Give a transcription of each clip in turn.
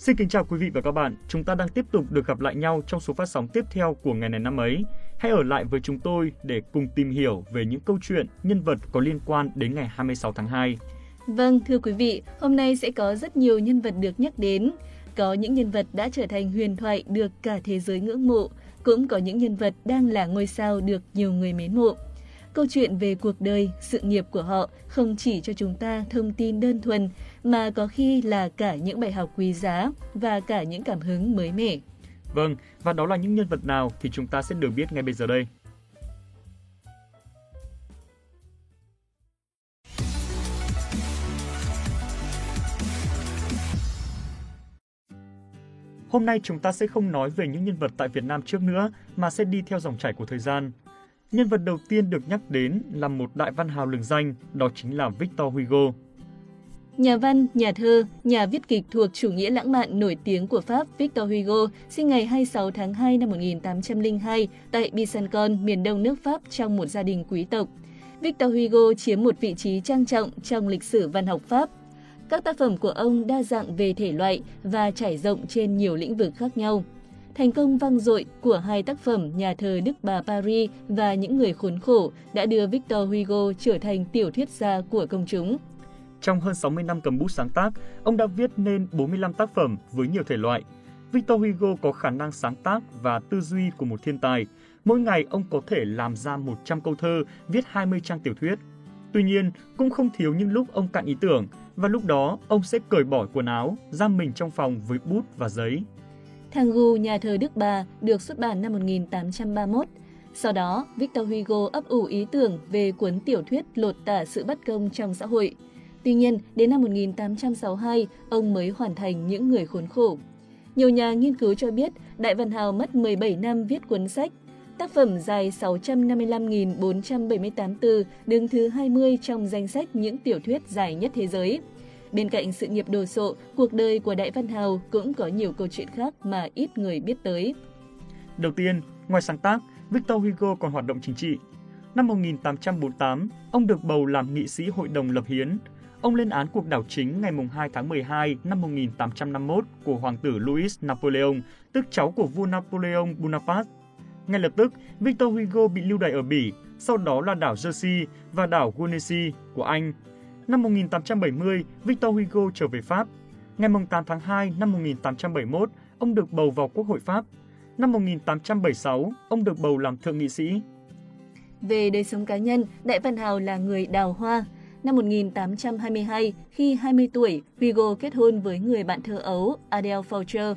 Xin kính chào quý vị và các bạn. Chúng ta đang tiếp tục được gặp lại nhau trong số phát sóng tiếp theo của ngày này năm ấy. Hãy ở lại với chúng tôi để cùng tìm hiểu về những câu chuyện, nhân vật có liên quan đến ngày 26 tháng 2. Vâng, thưa quý vị, hôm nay sẽ có rất nhiều nhân vật được nhắc đến. Có những nhân vật đã trở thành huyền thoại được cả thế giới ngưỡng mộ, cũng có những nhân vật đang là ngôi sao được nhiều người mến mộ. Câu chuyện về cuộc đời, sự nghiệp của họ không chỉ cho chúng ta thông tin đơn thuần, mà có khi là cả những bài học quý giá và cả những cảm hứng mới mẻ. Vâng, và đó là những nhân vật nào thì chúng ta sẽ được biết ngay bây giờ đây. Hôm nay chúng ta sẽ không nói về những nhân vật tại Việt Nam trước nữa, mà sẽ đi theo dòng chảy của thời gian. Nhân vật đầu tiên được nhắc đến là một đại văn hào lừng danh, đó chính là Victor Hugo. Nhà văn, nhà thơ, nhà viết kịch thuộc chủ nghĩa lãng mạn nổi tiếng của Pháp Victor Hugo sinh ngày 26 tháng 2 năm 1802 tại Bisancon, miền đông nước Pháp trong một gia đình quý tộc. Victor Hugo chiếm một vị trí trang trọng trong lịch sử văn học Pháp. Các tác phẩm của ông đa dạng về thể loại và trải rộng trên nhiều lĩnh vực khác nhau. Thành công vang dội của hai tác phẩm Nhà thờ Đức Bà Paris và Những người khốn khổ đã đưa Victor Hugo trở thành tiểu thuyết gia của công chúng. Trong hơn 60 năm cầm bút sáng tác, ông đã viết nên 45 tác phẩm với nhiều thể loại. Victor Hugo có khả năng sáng tác và tư duy của một thiên tài. Mỗi ngày ông có thể làm ra 100 câu thơ, viết 20 trang tiểu thuyết. Tuy nhiên, cũng không thiếu những lúc ông cạn ý tưởng, và lúc đó ông sẽ cởi bỏ quần áo, giam mình trong phòng với bút và giấy. Thằng Gu nhà thờ Đức Bà được xuất bản năm 1831. Sau đó, Victor Hugo ấp ủ ý tưởng về cuốn tiểu thuyết lột tả sự bất công trong xã hội. Tuy nhiên, đến năm 1862, ông mới hoàn thành Những người khốn khổ. Nhiều nhà nghiên cứu cho biết Đại Văn Hào mất 17 năm viết cuốn sách. Tác phẩm dài 655.478 từ đứng thứ 20 trong danh sách những tiểu thuyết dài nhất thế giới. Bên cạnh sự nghiệp đồ sộ, cuộc đời của Đại Văn Hào cũng có nhiều câu chuyện khác mà ít người biết tới. Đầu tiên, ngoài sáng tác, Victor Hugo còn hoạt động chính trị. Năm 1848, ông được bầu làm nghị sĩ Hội đồng lập hiến. Ông lên án cuộc đảo chính ngày 2 tháng 12 năm 1851 của Hoàng tử Louis Napoleon, tức cháu của vua Napoleon Bonaparte. Ngay lập tức, Victor Hugo bị lưu đày ở Bỉ, sau đó là đảo Jersey và đảo Guernsey của Anh Năm 1870, Victor Hugo trở về Pháp. Ngày 8 tháng 2 năm 1871, ông được bầu vào Quốc hội Pháp. Năm 1876, ông được bầu làm thượng nghị sĩ. Về đời sống cá nhân, Đại Văn Hào là người đào hoa. Năm 1822, khi 20 tuổi, Hugo kết hôn với người bạn thơ ấu Adele Faucher.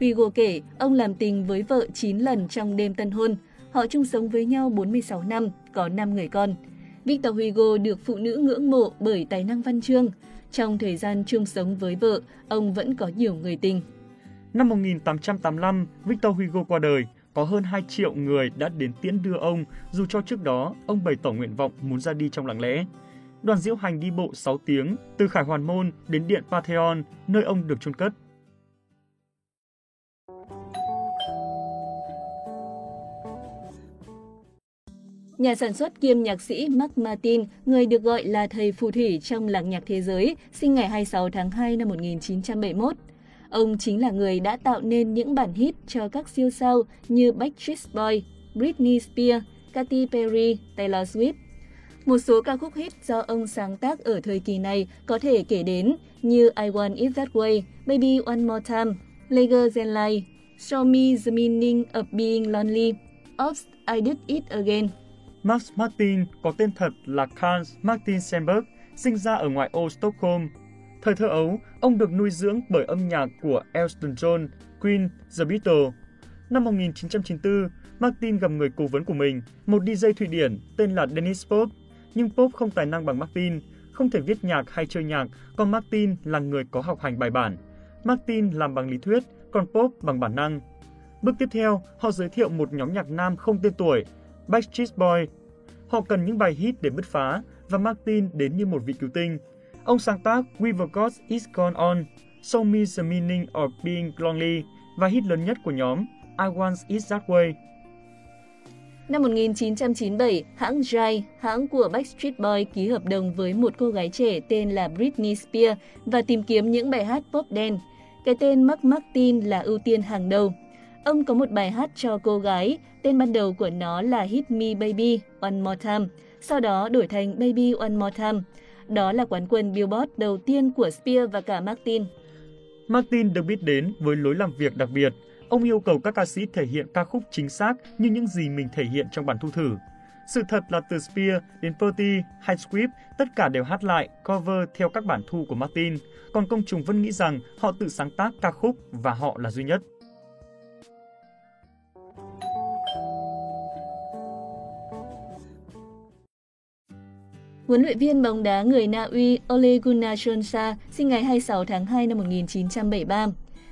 Hugo kể ông làm tình với vợ 9 lần trong đêm tân hôn. Họ chung sống với nhau 46 năm, có 5 người con. Victor Hugo được phụ nữ ngưỡng mộ bởi tài năng văn chương. Trong thời gian chung sống với vợ, ông vẫn có nhiều người tình. Năm 1885, Victor Hugo qua đời, có hơn 2 triệu người đã đến tiễn đưa ông, dù cho trước đó ông bày tỏ nguyện vọng muốn ra đi trong lặng lẽ. Đoàn diễu hành đi bộ 6 tiếng từ Khải Hoàn Môn đến Điện Pantheon, nơi ông được chôn cất. Nhà sản xuất kiêm nhạc sĩ Mark Martin, người được gọi là thầy phù thủy trong làng nhạc thế giới, sinh ngày 26 tháng 2 năm 1971. Ông chính là người đã tạo nên những bản hit cho các siêu sao như Backstreet Boy, Britney Spears, Katy Perry, Taylor Swift. Một số ca khúc hit do ông sáng tác ở thời kỳ này có thể kể đến như I Want It That Way, Baby One More Time, Lager Than Life, Show Me The Meaning of Being Lonely, Oops, I Did It Again. Max Martin có tên thật là Karl Martin Sandberg, sinh ra ở ngoại ô Stockholm. Thời thơ ấu, ông được nuôi dưỡng bởi âm nhạc của Elton John, Queen, The Beatles. Năm 1994, Martin gặp người cố vấn của mình, một DJ Thụy Điển tên là Dennis Pope. Nhưng Pope không tài năng bằng Martin, không thể viết nhạc hay chơi nhạc, còn Martin là người có học hành bài bản. Martin làm bằng lý thuyết, còn Pope bằng bản năng. Bước tiếp theo, họ giới thiệu một nhóm nhạc nam không tên tuổi Backstreet Boy. Họ cần những bài hit để bứt phá và Martin đến như một vị cứu tinh. Ông sáng tác We Got It Gone On, Show Me the Meaning of Being Lonely và hit lớn nhất của nhóm I Want It That Way. Năm 1997, hãng Jai, hãng của Backstreet Boy ký hợp đồng với một cô gái trẻ tên là Britney Spears và tìm kiếm những bài hát pop đen. cái tên Mark Martin là ưu tiên hàng đầu. Ông có một bài hát cho cô gái, tên ban đầu của nó là Hit Me Baby One More Time, sau đó đổi thành Baby One More Time. Đó là quán quân Billboard đầu tiên của Spears và cả Martin. Martin được biết đến với lối làm việc đặc biệt. Ông yêu cầu các ca sĩ thể hiện ca khúc chính xác như những gì mình thể hiện trong bản thu thử. Sự thật là từ Spear đến Purdy hay Swift, tất cả đều hát lại, cover theo các bản thu của Martin, còn công chúng vẫn nghĩ rằng họ tự sáng tác ca khúc và họ là duy nhất. Huấn luyện viên bóng đá người Na Uy Ole Gunnar Solskjaer sinh ngày 26 tháng 2 năm 1973.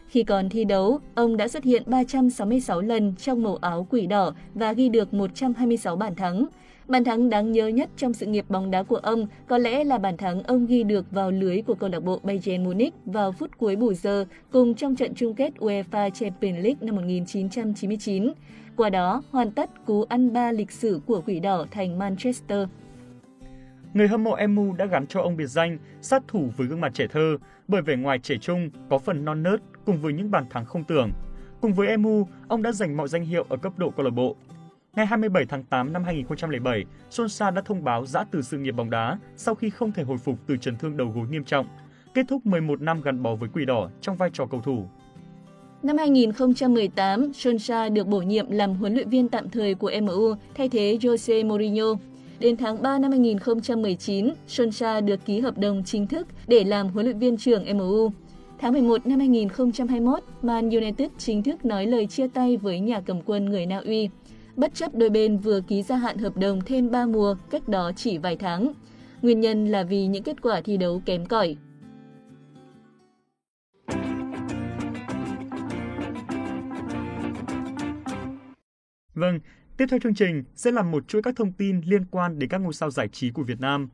Khi còn thi đấu, ông đã xuất hiện 366 lần trong màu áo quỷ đỏ và ghi được 126 bàn thắng. Bàn thắng đáng nhớ nhất trong sự nghiệp bóng đá của ông có lẽ là bàn thắng ông ghi được vào lưới của câu lạc bộ Bayern Munich vào phút cuối bù giờ cùng trong trận chung kết UEFA Champions League năm 1999. Qua đó, hoàn tất cú ăn ba lịch sử của quỷ đỏ thành Manchester. Người hâm mộ MU đã gắn cho ông biệt danh sát thủ với gương mặt trẻ thơ bởi vẻ ngoài trẻ trung, có phần non nớt cùng với những bàn thắng không tưởng. Cùng với MU, ông đã giành mọi danh hiệu ở cấp độ câu lạc bộ. Ngày 27 tháng 8 năm 2007, Solskjaer đã thông báo giã từ sự nghiệp bóng đá sau khi không thể hồi phục từ chấn thương đầu gối nghiêm trọng, kết thúc 11 năm gắn bó với Quỷ Đỏ trong vai trò cầu thủ. Năm 2018, Solskjaer được bổ nhiệm làm huấn luyện viên tạm thời của MU thay thế Jose Mourinho. Đến tháng 3 năm 2019, Solskjaer được ký hợp đồng chính thức để làm huấn luyện viên trưởng MU. Tháng 11 năm 2021, Man United chính thức nói lời chia tay với nhà cầm quân người Na Uy. Bất chấp đôi bên vừa ký gia hạn hợp đồng thêm 3 mùa cách đó chỉ vài tháng. Nguyên nhân là vì những kết quả thi đấu kém cỏi. Vâng, tiếp theo chương trình sẽ là một chuỗi các thông tin liên quan đến các ngôi sao giải trí của Việt Nam.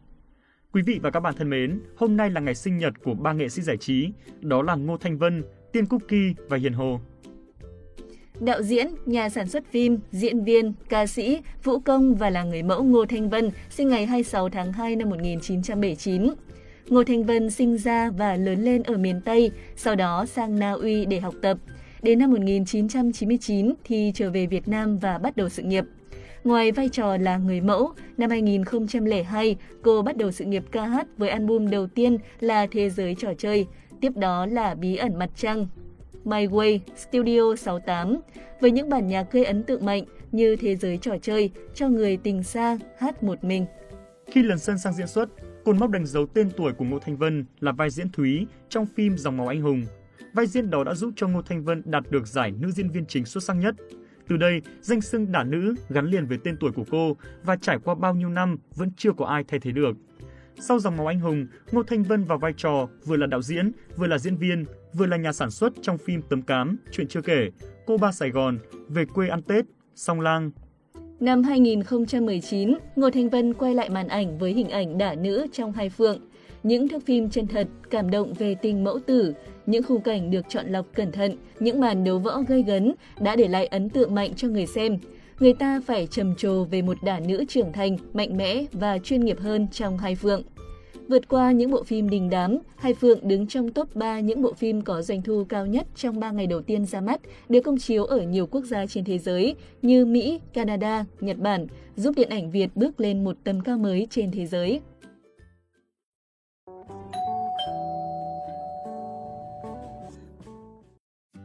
Quý vị và các bạn thân mến, hôm nay là ngày sinh nhật của ba nghệ sĩ giải trí, đó là Ngô Thanh Vân, Tiên Cúc Kỳ và Hiền Hồ. Đạo diễn, nhà sản xuất phim, diễn viên, ca sĩ, vũ công và là người mẫu Ngô Thanh Vân, sinh ngày 26 tháng 2 năm 1979. Ngô Thanh Vân sinh ra và lớn lên ở miền Tây, sau đó sang Na Uy để học tập. Đến năm 1999 thì trở về Việt Nam và bắt đầu sự nghiệp. Ngoài vai trò là người mẫu, năm 2002, cô bắt đầu sự nghiệp ca hát với album đầu tiên là Thế giới trò chơi, tiếp đó là Bí ẩn mặt trăng, My Way Studio 68 với những bản nhạc gây ấn tượng mạnh như Thế giới trò chơi, Cho người tình xa, Hát một mình. Khi lần sân sang diễn xuất, cột mốc đánh dấu tên tuổi của Ngô Thanh Vân là vai diễn Thúy trong phim Dòng máu anh hùng. Vai diễn đó đã giúp cho Ngô Thanh Vân đạt được giải nữ diễn viên chính xuất sắc nhất. Từ đây, danh xưng đả nữ gắn liền với tên tuổi của cô và trải qua bao nhiêu năm vẫn chưa có ai thay thế được. Sau dòng máu anh hùng, Ngô Thanh Vân vào vai trò vừa là đạo diễn, vừa là diễn viên, vừa là nhà sản xuất trong phim Tấm Cám, Chuyện chưa kể, Cô ba Sài Gòn, Về quê ăn Tết, Song Lang. Năm 2019, Ngô Thanh Vân quay lại màn ảnh với hình ảnh đả nữ trong Hai Phượng. Những thước phim chân thật, cảm động về tình mẫu tử, những khung cảnh được chọn lọc cẩn thận, những màn đấu võ gây gấn đã để lại ấn tượng mạnh cho người xem. Người ta phải trầm trồ về một đả nữ trưởng thành, mạnh mẽ và chuyên nghiệp hơn trong Hai Phượng. Vượt qua những bộ phim đình đám, Hai Phượng đứng trong top 3 những bộ phim có doanh thu cao nhất trong 3 ngày đầu tiên ra mắt, được công chiếu ở nhiều quốc gia trên thế giới như Mỹ, Canada, Nhật Bản, giúp điện ảnh Việt bước lên một tầm cao mới trên thế giới.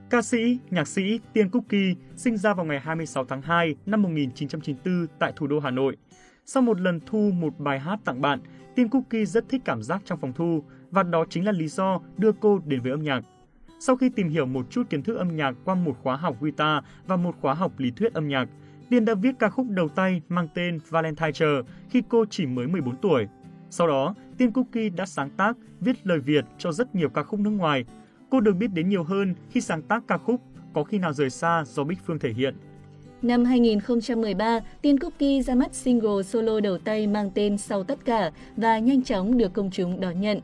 Ca sĩ, nhạc sĩ Tiên Cookie sinh ra vào ngày 26 tháng 2 năm 1994 tại thủ đô Hà Nội. Sau một lần thu một bài hát tặng bạn, Tiên Cookie rất thích cảm giác trong phòng thu và đó chính là lý do đưa cô đến với âm nhạc. Sau khi tìm hiểu một chút kiến thức âm nhạc qua một khóa học guitar và một khóa học lý thuyết âm nhạc, Tiên đã viết ca khúc đầu tay mang tên Valentine Chờ khi cô chỉ mới 14 tuổi. Sau đó, Tiên Cookie đã sáng tác, viết lời Việt cho rất nhiều ca khúc nước ngoài. Cô được biết đến nhiều hơn khi sáng tác ca khúc Có khi nào rời xa do Bích Phương thể hiện. Năm 2013, Tiên Cookie ra mắt single solo đầu tay mang tên Sau tất cả và nhanh chóng được công chúng đón nhận.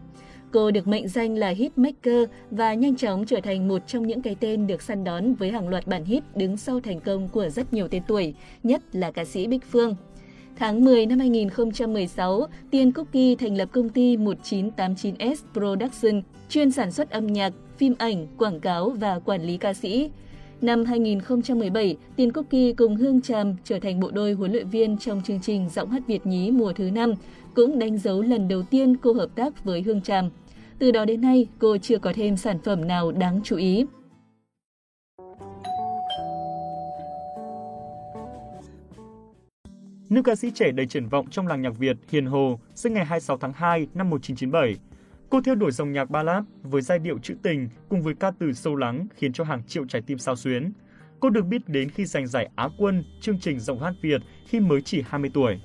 Cô được mệnh danh là hitmaker và nhanh chóng trở thành một trong những cái tên được săn đón với hàng loạt bản hit đứng sau thành công của rất nhiều tên tuổi, nhất là ca sĩ Bích Phương. Tháng 10 năm 2016, Tiên Cookie thành lập công ty 1989S Production, chuyên sản xuất âm nhạc, phim ảnh, quảng cáo và quản lý ca sĩ. Năm 2017, Tiên Cookie cùng Hương Tràm trở thành bộ đôi huấn luyện viên trong chương trình Giọng hát Việt nhí mùa thứ 5, cũng đánh dấu lần đầu tiên cô hợp tác với Hương Tràm. Từ đó đến nay, cô chưa có thêm sản phẩm nào đáng chú ý. Nữ ca sĩ trẻ đầy triển vọng trong làng nhạc Việt Hiền Hồ, sinh ngày 26 tháng 2 năm 1997. Cô theo đuổi dòng nhạc ballad với giai điệu trữ tình cùng với ca từ sâu lắng khiến cho hàng triệu trái tim sao xuyến. Cô được biết đến khi giành giải Á quân chương trình giọng hát Việt khi mới chỉ 20 tuổi.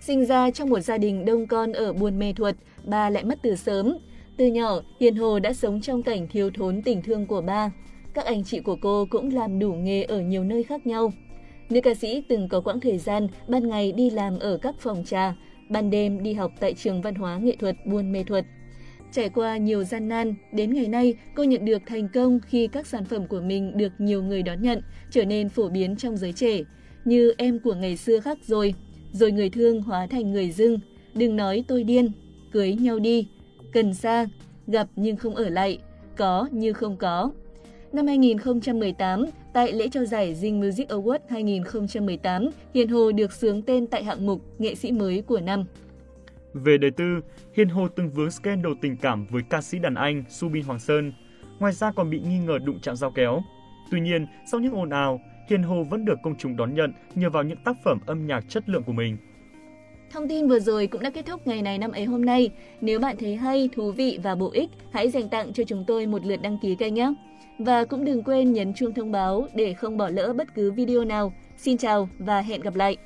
Sinh ra trong một gia đình đông con ở Buôn Mê Thuột, bà lại mất từ sớm. Từ nhỏ, Hiền Hồ đã sống trong cảnh thiếu thốn tình thương của ba. Các anh chị của cô cũng làm đủ nghề ở nhiều nơi khác nhau. Nữ ca sĩ từng có quãng thời gian ban ngày đi làm ở các phòng trà, ban đêm đi học tại trường văn hóa nghệ thuật Buôn Mê Thuật. Trải qua nhiều gian nan, đến ngày nay cô nhận được thành công khi các sản phẩm của mình được nhiều người đón nhận, trở nên phổ biến trong giới trẻ, như em của ngày xưa khác rồi, rồi người thương hóa thành người dưng, đừng nói tôi điên, cưới nhau đi, cần xa, gặp nhưng không ở lại, có như không có. Năm 2018, tại lễ trao giải Zing Music Award 2018, Hiền Hồ được sướng tên tại hạng mục Nghệ sĩ mới của năm. Về đời tư, Hiền Hồ từng vướng scandal tình cảm với ca sĩ đàn anh Subin Hoàng Sơn. Ngoài ra còn bị nghi ngờ đụng chạm dao kéo. Tuy nhiên, sau những ồn ào, Hiền Hồ vẫn được công chúng đón nhận nhờ vào những tác phẩm âm nhạc chất lượng của mình. Thông tin vừa rồi cũng đã kết thúc ngày này năm ấy hôm nay. Nếu bạn thấy hay, thú vị và bổ ích, hãy dành tặng cho chúng tôi một lượt đăng ký kênh nhé. Và cũng đừng quên nhấn chuông thông báo để không bỏ lỡ bất cứ video nào. Xin chào và hẹn gặp lại!